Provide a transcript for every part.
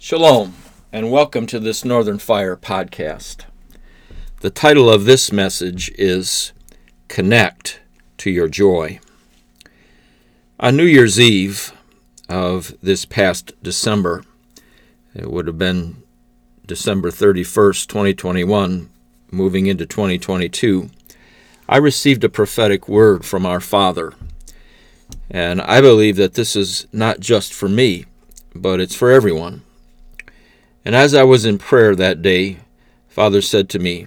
Shalom, and welcome to this Northern Fire podcast. The title of this message is Connect to Your Joy. On New Year's Eve of this past December, it would have been December 31st, 2021, moving into 2022, I received a prophetic word from our Father. And I believe that this is not just for me, but it's for everyone. And as I was in prayer that day, Father said to me,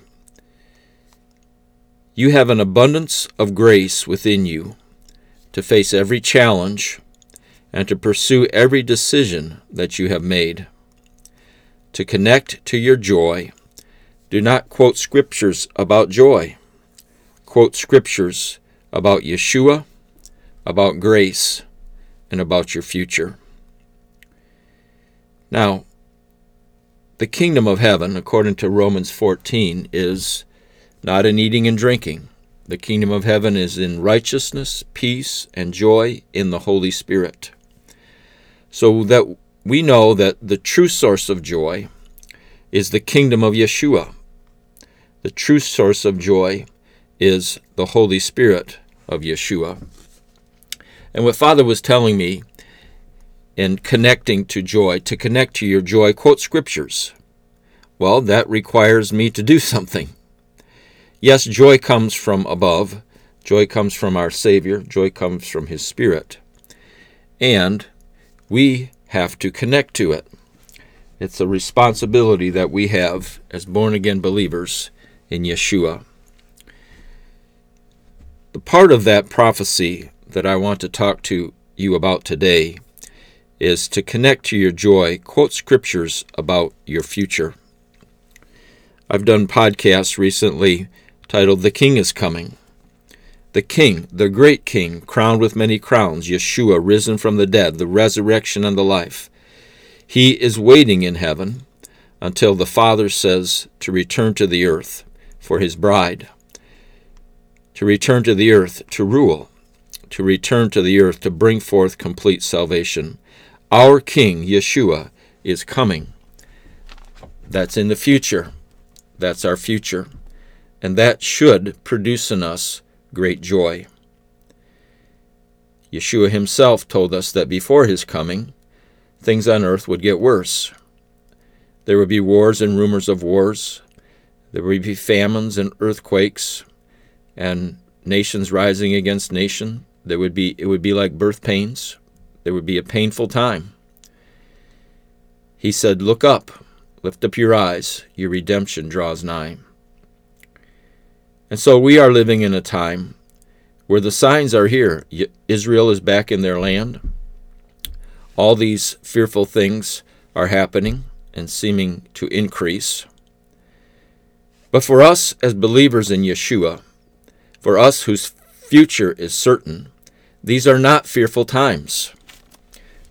You have an abundance of grace within you to face every challenge and to pursue every decision that you have made. To connect to your joy, do not quote scriptures about joy. Quote scriptures about Yeshua, about grace, and about your future. Now, the kingdom of heaven, according to Romans 14, is not in eating and drinking. The kingdom of heaven is in righteousness, peace, and joy in the Holy Spirit. So that we know that the true source of joy is the kingdom of Yeshua. The true source of joy is the Holy Spirit of Yeshua. And what Father was telling me in connecting to joy. To connect to your joy, quote scriptures. Well, that requires me to do something. Yes, joy comes from above. Joy comes from our Savior. Joy comes from His Spirit. And we have to connect to it. It's a responsibility that we have as born again believers in Yeshua. The part of that prophecy that I want to talk to you about today is to connect to your joy, quote scriptures about your future. I've done podcasts recently titled The King is Coming. The King, the great King, crowned with many crowns, Yeshua, risen from the dead, the resurrection and the life. He is waiting in heaven until the Father says to return to the earth for his bride, to return to the earth to rule, to return to the earth to bring forth complete salvation. Our King, Yeshua, is coming. That's in the future. That's our future. And that should produce in us great joy. Yeshua himself told us that before his coming, things on earth would get worse. There would be wars and rumors of wars. There would be famines and earthquakes and nations rising against nation. There would be it would be like birth pains. There would be a painful time. He said, Look up, lift up your eyes, your redemption draws nigh. And so we are living in a time where the signs are here. Israel is back in their land. All these fearful things are happening and seeming to increase. But for us as believers in Yeshua, for us whose future is certain, these are not fearful times.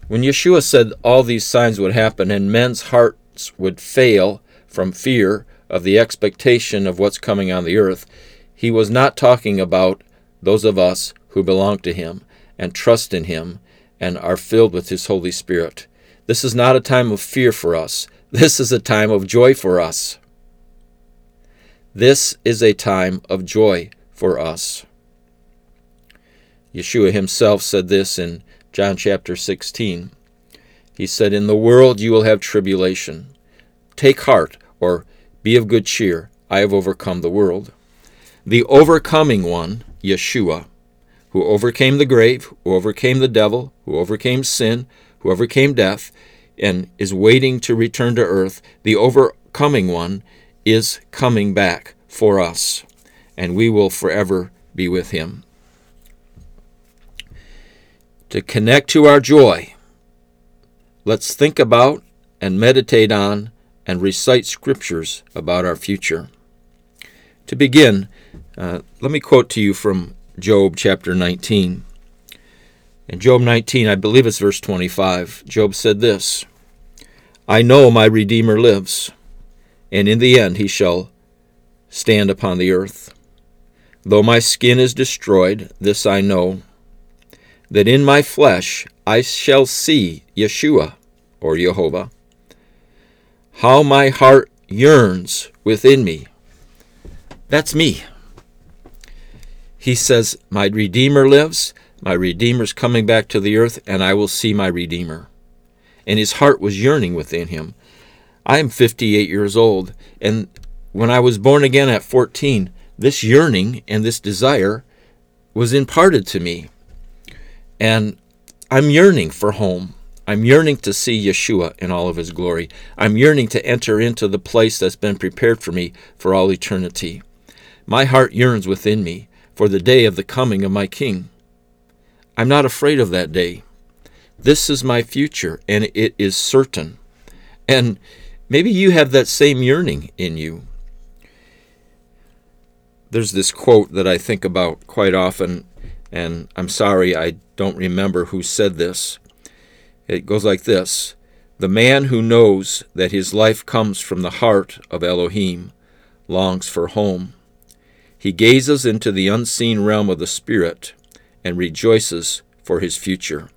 When Yeshua said all these signs would happen and men's hearts would fail from fear of the expectation of what's coming on the earth, he was not talking about those of us who belong to him and trust in him and are filled with his Holy Spirit. This is not a time of fear for us. This is a time of joy for us. This is a time of joy for us. Yeshua himself said this in John chapter 16. He said, In the world you will have tribulation. Take heart, or be of good cheer. I have overcome the world. The overcoming one, Yeshua, who overcame the grave, who overcame the devil, who overcame sin, who overcame death, and is waiting to return to earth, the overcoming one is coming back for us, and we will forever be with him to connect to our joy, let's think about and meditate on and recite scriptures about our future. To begin, uh, let me quote to you from Job chapter 19. In Job 19, I believe it's verse 25, Job said this I know my Redeemer lives, and in the end he shall stand upon the earth. Though my skin is destroyed, this I know that in my flesh I shall see Yeshua, or Jehovah, How my heart yearns within me. That's me. He says, My Redeemer lives, my Redeemer's coming back to the earth, and I will see my Redeemer. And his heart was yearning within him. I am 58 years old, and when I was born again at 14, this yearning and this desire was imparted to me. And I'm yearning for home. I'm yearning to see Yeshua in all of his glory. I'm yearning to enter into the place that's been prepared for me for all eternity. My heart yearns within me for the day of the coming of my King. I'm not afraid of that day. This is my future, and it is certain. And maybe you have that same yearning in you. There's this quote that I think about quite often, and I'm sorry I don't remember who said this. It goes like this The man who knows that his life comes from the heart of Elohim longs for home. He gazes into the unseen realm of the Spirit and rejoices for his future.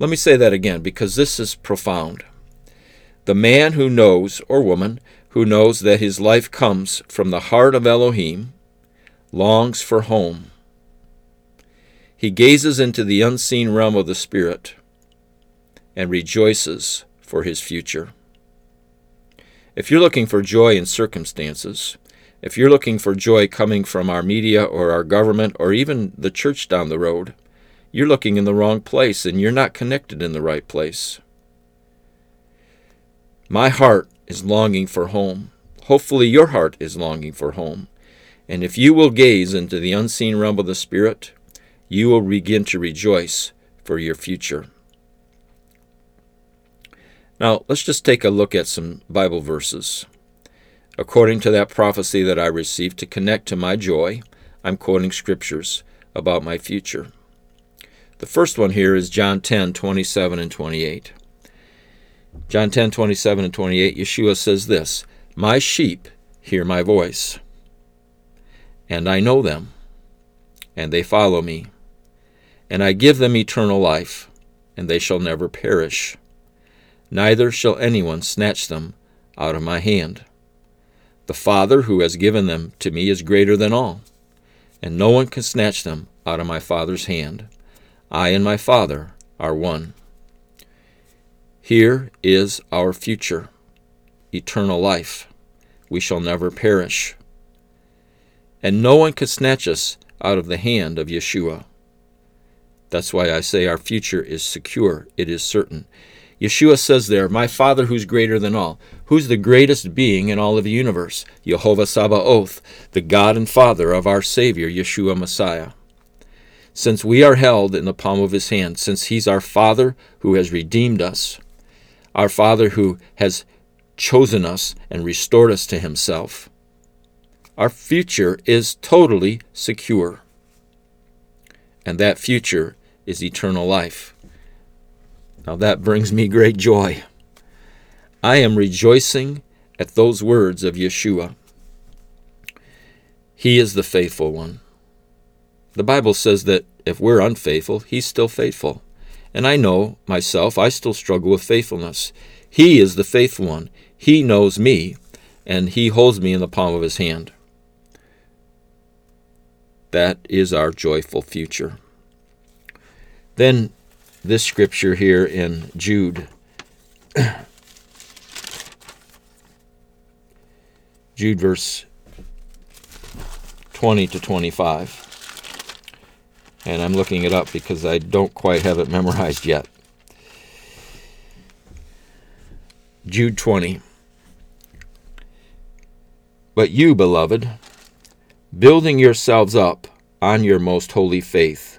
Let me say that again because this is profound. The man who knows, or woman, who knows that his life comes from the heart of Elohim, longs for home. He gazes into the unseen realm of the Spirit and rejoices for his future. If you're looking for joy in circumstances, if you're looking for joy coming from our media or our government or even the church down the road, you're looking in the wrong place and you're not connected in the right place. My heart is longing for home. Hopefully, your heart is longing for home. And if you will gaze into the unseen realm of the Spirit, you will begin to rejoice for your future. Now, let's just take a look at some Bible verses. According to that prophecy that I received to connect to my joy, I'm quoting scriptures about my future. The first one here is John 10, 27 and 28. John 10, 27 and 28, Yeshua says this My sheep hear my voice, and I know them, and they follow me, and I give them eternal life, and they shall never perish, neither shall anyone snatch them out of my hand. The Father who has given them to me is greater than all, and no one can snatch them out of my Father's hand. I and my Father are one. Here is our future eternal life. We shall never perish. And no one can snatch us out of the hand of Yeshua. That's why I say our future is secure, it is certain. Yeshua says there, My Father who's greater than all. Who's the greatest being in all of the universe? Jehovah Sabaoth, the God and Father of our Savior, Yeshua Messiah since we are held in the palm of his hand, since he's our Father who has redeemed us, our Father who has chosen us and restored us to himself, our future is totally secure. And that future is eternal life. Now that brings me great joy. I am rejoicing at those words of Yeshua. He is the faithful one. The Bible says that if we're unfaithful, He's still faithful. And I know myself, I still struggle with faithfulness. He is the faithful one. He knows me, and He holds me in the palm of His hand. That is our joyful future. Then, this scripture here in Jude. Jude, verse 20 to 25 and I'm looking it up because I don't quite have it memorized yet. Jude 20. But you, beloved, building yourselves up on your most holy faith,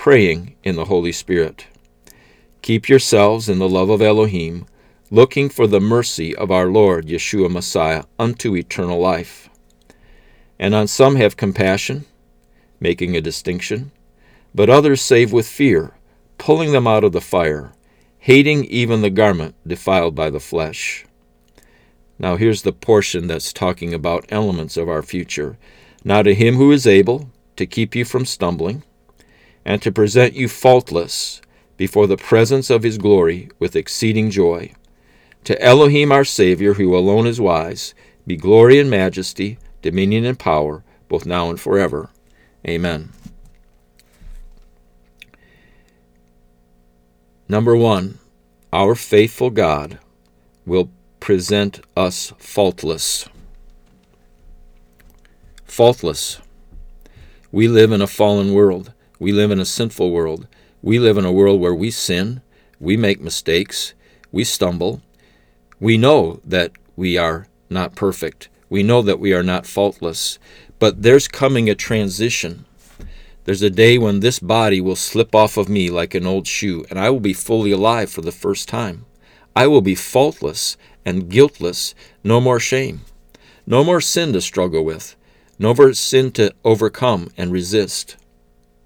praying in the Holy Spirit, keep yourselves in the love of Elohim, looking for the mercy of our Lord Yeshua Messiah unto eternal life. And on some have compassion, making a distinction but others save with fear, pulling them out of the fire, hating even the garment defiled by the flesh. Now, here's the portion that's talking about elements of our future. Now, to him who is able to keep you from stumbling, and to present you faultless before the presence of his glory with exceeding joy, To Elohim our Savior, who alone is wise, be glory and majesty, dominion and power, both now and forever. Amen. Number one, our faithful God will present us faultless. Faultless. We live in a fallen world. We live in a sinful world. We live in a world where we sin, we make mistakes, we stumble. We know that we are not perfect. We know that we are not faultless. But there's coming a transition. There's a day when this body will slip off of me like an old shoe, and I will be fully alive for the first time. I will be faultless and guiltless, no more shame, no more sin to struggle with, no more sin to overcome and resist.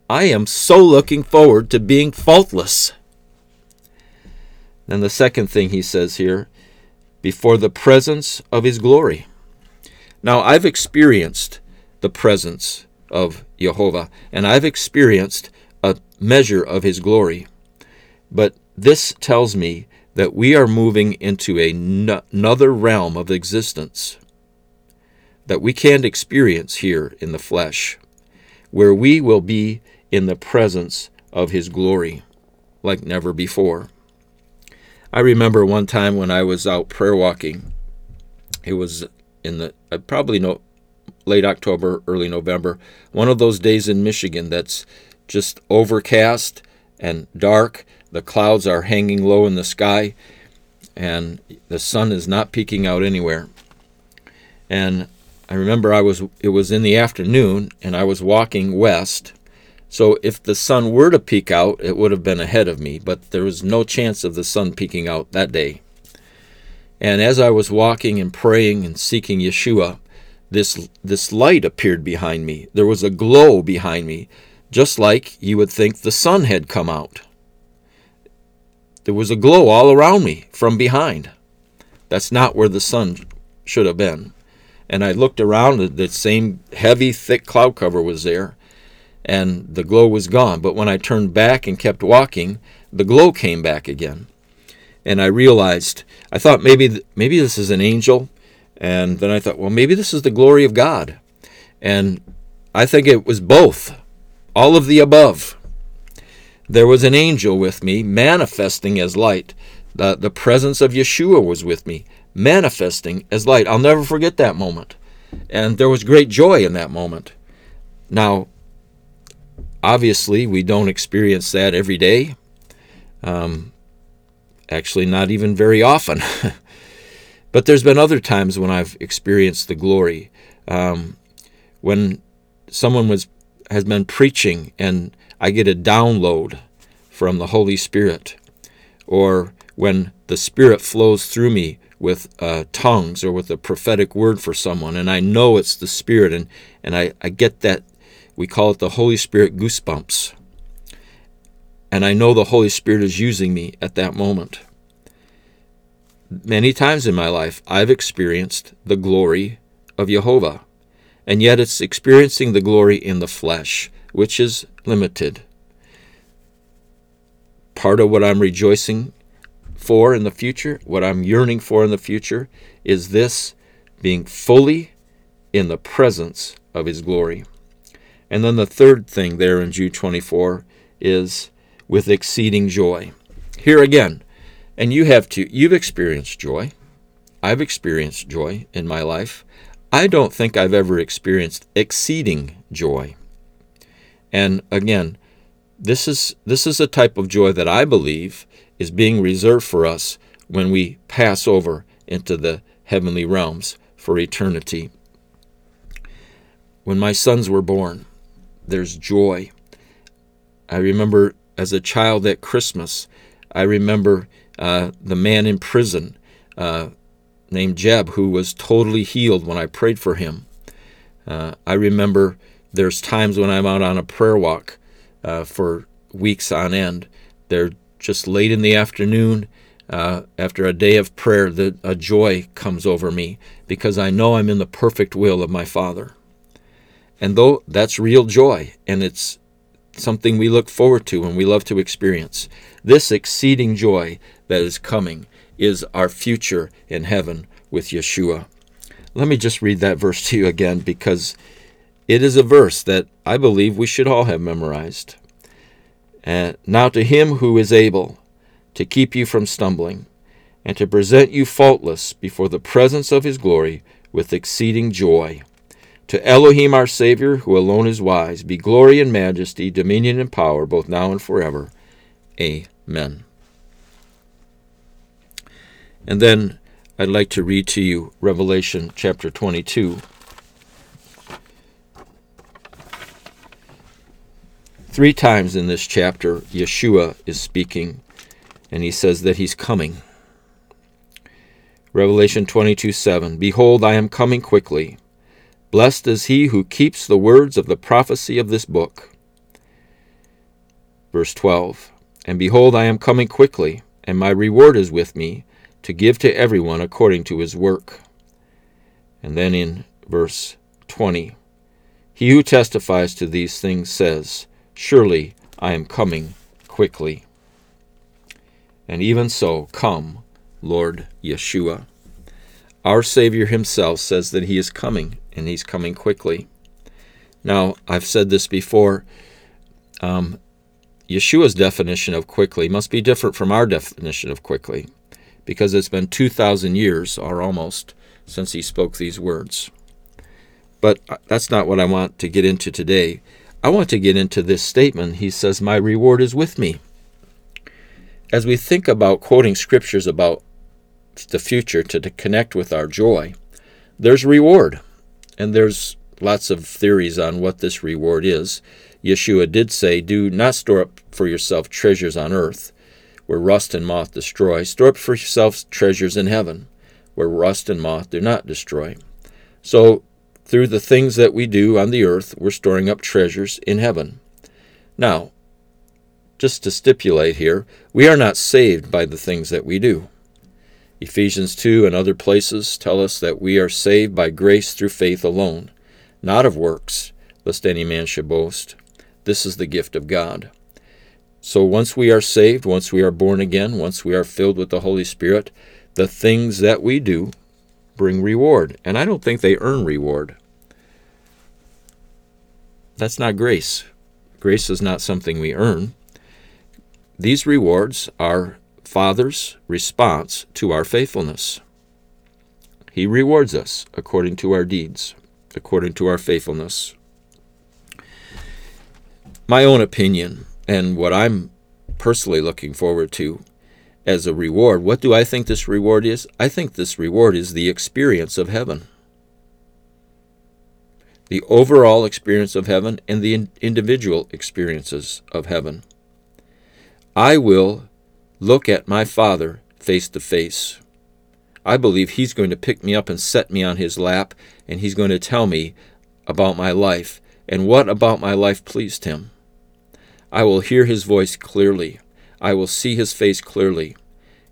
I am so looking forward to being faultless. Then the second thing he says here, before the presence of his glory. Now, I've experienced the presence of Jehovah, and I've experienced a measure of his glory. But this tells me that we are moving into another realm of existence that we can't experience here in the flesh, where we will be in the presence of His glory like never before. I remember one time when I was out prayer walking, it was in the uh, probably late October, early November, one of those days in Michigan that's just overcast and dark. The clouds are hanging low in the sky, and the sun is not peeking out anywhere. And I remember I was it was in the afternoon, and I was walking west so if the sun were to peek out, it would have been ahead of me, but there was no chance of the sun peeking out that day. And as I was walking and praying and seeking Yeshua, this this light appeared behind me. There was a glow behind me, just like you would think the sun had come out. There was a glow all around me from behind. That's not where the sun should have been. And I looked around, the same heavy, thick cloud cover was there and the glow was gone. But when I turned back and kept walking, the glow came back again. And I realized, I thought maybe maybe this is an angel, and then I thought, well, maybe this is the glory of God. And I think it was both, all of the above. There was an angel with me, manifesting as light. The, the presence of Yeshua was with me, manifesting as light. I'll never forget that moment. And there was great joy in that moment. Now, Obviously, we don't experience that every day. Um, actually, not even very often. but there's been other times when I've experienced the glory. Um, when someone was has been preaching and I get a download from the Holy Spirit, or when the Spirit flows through me with uh, tongues or with a prophetic word for someone, and I know it's the Spirit, and, and I, I get that we call it the Holy Spirit goosebumps. And I know the Holy Spirit is using me at that moment. Many times in my life, I've experienced the glory of Jehovah, and yet it's experiencing the glory in the flesh, which is limited. Part of what I'm rejoicing for in the future, what I'm yearning for in the future, is this being fully in the presence of His glory. And then the third thing there in Jude 24 is with exceeding joy. Here again, and you have to, you've experienced joy. I've experienced joy in my life. I don't think I've ever experienced exceeding joy. And again, this is this is a type of joy that I believe is being reserved for us when we pass over into the heavenly realms for eternity. When my sons were born, there's joy. I remember as a child at Christmas, I remember uh, the man in prison uh, named Jeb who was totally healed when I prayed for him. Uh, I remember there's times when I'm out on a prayer walk uh, for weeks on end. They're just late in the afternoon. Uh, after a day of prayer, the, a joy comes over me because I know I'm in the perfect will of my Father. And though that's real joy, and it's something we look forward to and we love to experience, this exceeding joy that is coming is our future in heaven with Yeshua. Let me just read that verse to you again because it is a verse that I believe we should all have memorized. And now to him who is able to keep you from stumbling and to present you faultless before the presence of his glory with exceeding joy. To Elohim our Savior, who alone is wise, be glory and majesty, dominion and power, both now and forever. Amen. And then I'd like to read to you Revelation chapter 22. Three times in this chapter, Yeshua is speaking, and he says that he's coming. Revelation 22 7 Behold, I am coming quickly. Blessed is he who keeps the words of the prophecy of this book. Verse 12 And behold, I am coming quickly, and my reward is with me, to give to everyone according to his work. And then in verse 20 He who testifies to these things says, Surely I am coming quickly. And even so, come, Lord Yeshua. Our Savior himself says that he is coming, and he's coming quickly. Now, I've said this before. Um, Yeshua's definition of quickly must be different from our definition of quickly, because it's been 2,000 years, or almost, since he spoke these words. But uh, that's not what I want to get into today. I want to get into this statement. He says, My reward is with me. As we think about quoting scriptures about the future to, to connect with our joy, there's reward. And there's lots of theories on what this reward is. Yeshua did say, Do not store up for yourself treasures on earth, where rust and moth destroy. Store up for yourselves treasures in heaven, where rust and moth do not destroy. So through the things that we do on the earth, we're storing up treasures in heaven. Now, just to stipulate here, we are not saved by the things that we do. Ephesians 2 and other places tell us that we are saved by grace through faith alone, not of works, lest any man should boast. This is the gift of God. So once we are saved, once we are born again, once we are filled with the Holy Spirit, the things that we do, bring reward. And I don't think they earn reward. That's not grace. Grace is not something we earn. These rewards are Father's response to our faithfulness. He rewards us according to our deeds, according to our faithfulness. My own opinion, and what I'm personally looking forward to as a reward. What do I think this reward is? I think this reward is the experience of heaven. The overall experience of heaven and the individual experiences of heaven. I will look at my Father face to face. I believe He's going to pick me up and set me on His lap, and He's going to tell me about my life and what about my life pleased Him. I will hear His voice clearly. I will see his face clearly,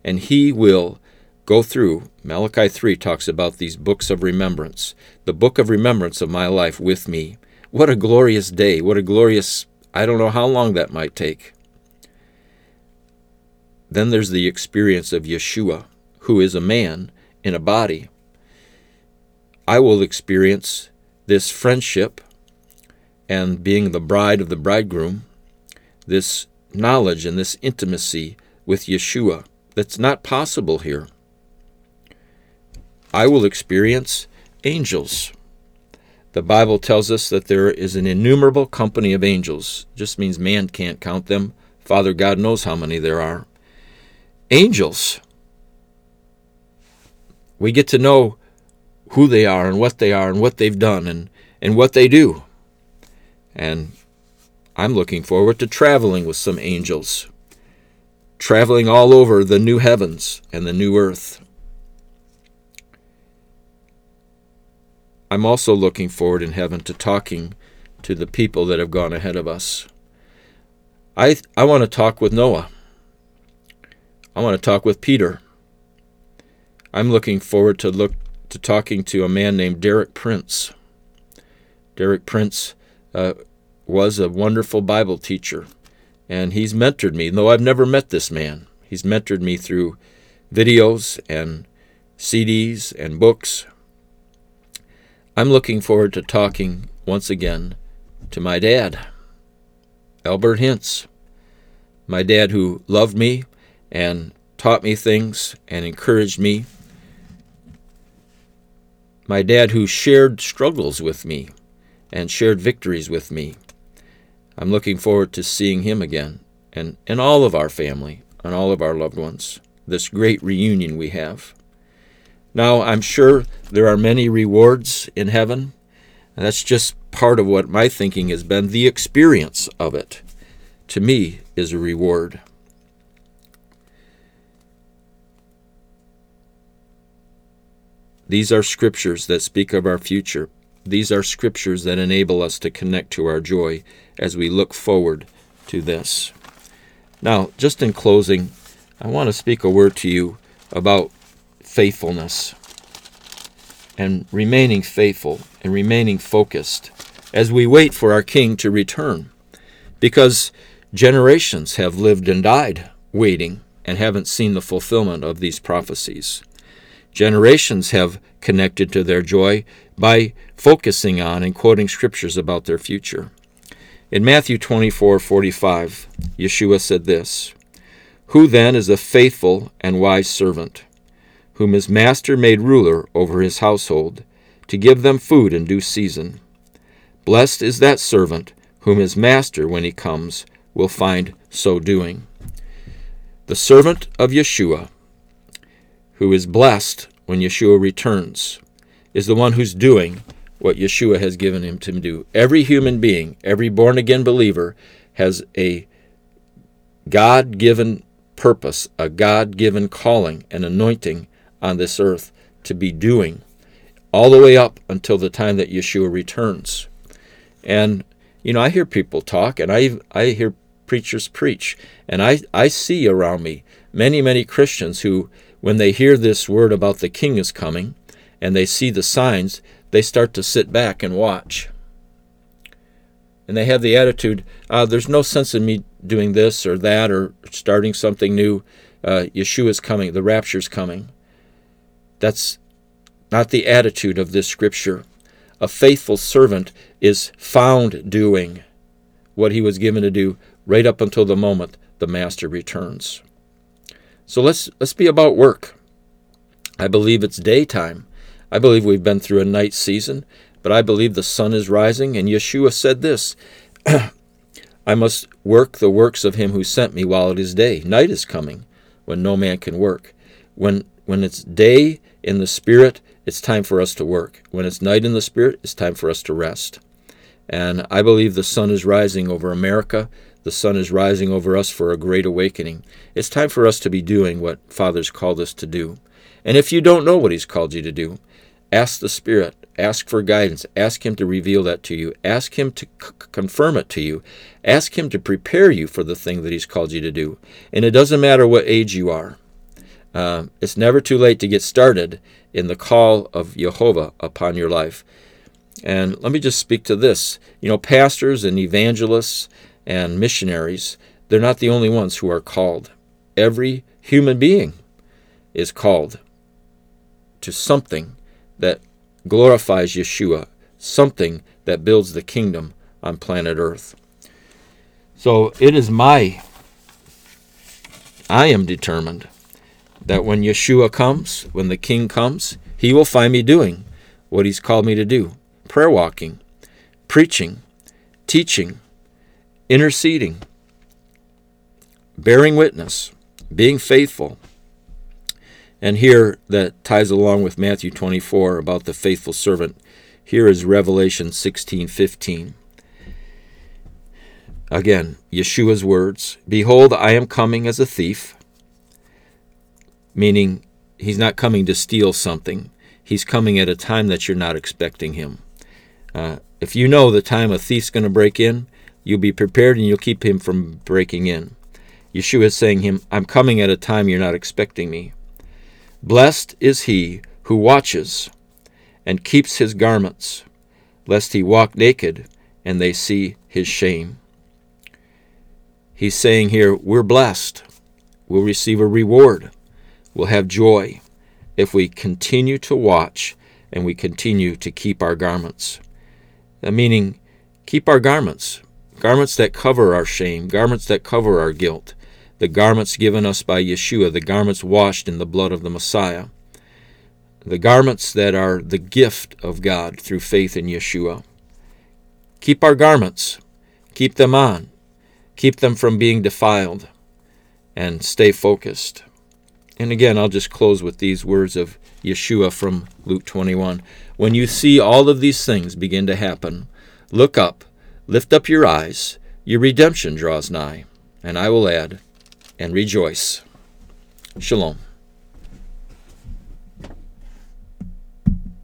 and he will go through. Malachi 3 talks about these books of remembrance, the book of remembrance of my life with me. What a glorious day. What a glorious, I don't know how long that might take. Then there's the experience of Yeshua, who is a man in a body. I will experience this friendship and being the bride of the bridegroom, this knowledge and this intimacy with Yeshua that's not possible here. I will experience angels. The Bible tells us that there is an innumerable company of angels. Just means man can't count them. Father God knows how many there are. Angels. We get to know who they are and what they are and what they've done and, and what they do. And I'm looking forward to traveling with some angels, traveling all over the new heavens and the new earth. I'm also looking forward in heaven to talking to the people that have gone ahead of us. I, I want to talk with Noah. I want to talk with Peter. I'm looking forward to look to talking to a man named Derek Prince. Derek Prince uh, was a wonderful Bible teacher, and he's mentored me, though I've never met this man. He's mentored me through videos and CDs and books. I'm looking forward to talking once again to my dad, Albert Hintz, my dad who loved me and taught me things and encouraged me, my dad who shared struggles with me and shared victories with me. I'm looking forward to seeing him again and, and all of our family and all of our loved ones, this great reunion we have. Now, I'm sure there are many rewards in heaven. And That's just part of what my thinking has been. The experience of it, to me, is a reward. These are scriptures that speak of our future. These are scriptures that enable us to connect to our joy as we look forward to this. Now, just in closing, I want to speak a word to you about faithfulness and remaining faithful and remaining focused as we wait for our King to return. Because generations have lived and died waiting and haven't seen the fulfillment of these prophecies. Generations have connected to their joy by focusing on and quoting scriptures about their future. In Matthew 24:45, Yeshua said this: Who then is a faithful and wise servant, whom his master made ruler over his household, to give them food in due season? Blessed is that servant whom his master, when he comes, will find so doing. The servant of Yeshua, who is blessed when Yeshua returns, is the one who's doing what Yeshua has given him to do. Every human being, every born again believer, has a God given purpose, a God given calling, and anointing on this earth to be doing, all the way up until the time that Yeshua returns. And, you know, I hear people talk, and I, I hear preachers preach, and I, I see around me many, many Christians who, when they hear this word about the King is coming, and they see the signs, they start to sit back and watch. And they have the attitude, uh, there's no sense in me doing this or that or starting something new. Uh, Yeshua's coming, the rapture's coming. That's not the attitude of this scripture. A faithful servant is found doing what he was given to do right up until the moment the master returns. So let's let's be about work. I believe it's daytime. I believe we've been through a night season, but I believe the sun is rising. And Yeshua said this I must work the works of him who sent me while it is day. Night is coming when no man can work. When, when it's day in the spirit, it's time for us to work. When it's night in the spirit, it's time for us to rest. And I believe the sun is rising over America. The sun is rising over us for a great awakening. It's time for us to be doing what Father's called us to do. And if you don't know what He's called you to do, Ask the Spirit. Ask for guidance. Ask Him to reveal that to you. Ask Him to c- confirm it to you. Ask Him to prepare you for the thing that He's called you to do. And it doesn't matter what age you are. Uh, it's never too late to get started in the call of Jehovah upon your life. And let me just speak to this. You know, pastors and evangelists and missionaries, they're not the only ones who are called. Every human being is called to something that glorifies Yeshua, something that builds the kingdom on planet Earth. So it is my, I am determined that when Yeshua comes, when the King comes, he will find me doing what he's called me to do prayer walking, preaching, teaching, interceding, bearing witness, being faithful, and here that ties along with Matthew 24 about the faithful servant. Here is Revelation 16:15. Again, Yeshua's words, "Behold, I am coming as a thief." Meaning he's not coming to steal something. He's coming at a time that you're not expecting him. Uh, if you know the time a thief's going to break in, you'll be prepared and you'll keep him from breaking in. Yeshua is saying him, I'm coming at a time you're not expecting me. Blessed is he who watches and keeps his garments, lest he walk naked and they see his shame. He's saying here, we're blessed. We'll receive a reward We'll have joy if we continue to watch and we continue to keep our garments. Meaning, keep our garments, garments that cover our shame, garments that cover our guilt, the garments given us by Yeshua, the garments washed in the blood of the Messiah, the garments that are the gift of God through faith in Yeshua. Keep our garments, keep them on, keep them from being defiled, and stay focused. And again, I'll just close with these words of Yeshua from Luke 21. When you see all of these things begin to happen, look up, lift up your eyes, your redemption draws nigh. And I will add, and rejoice. Shalom.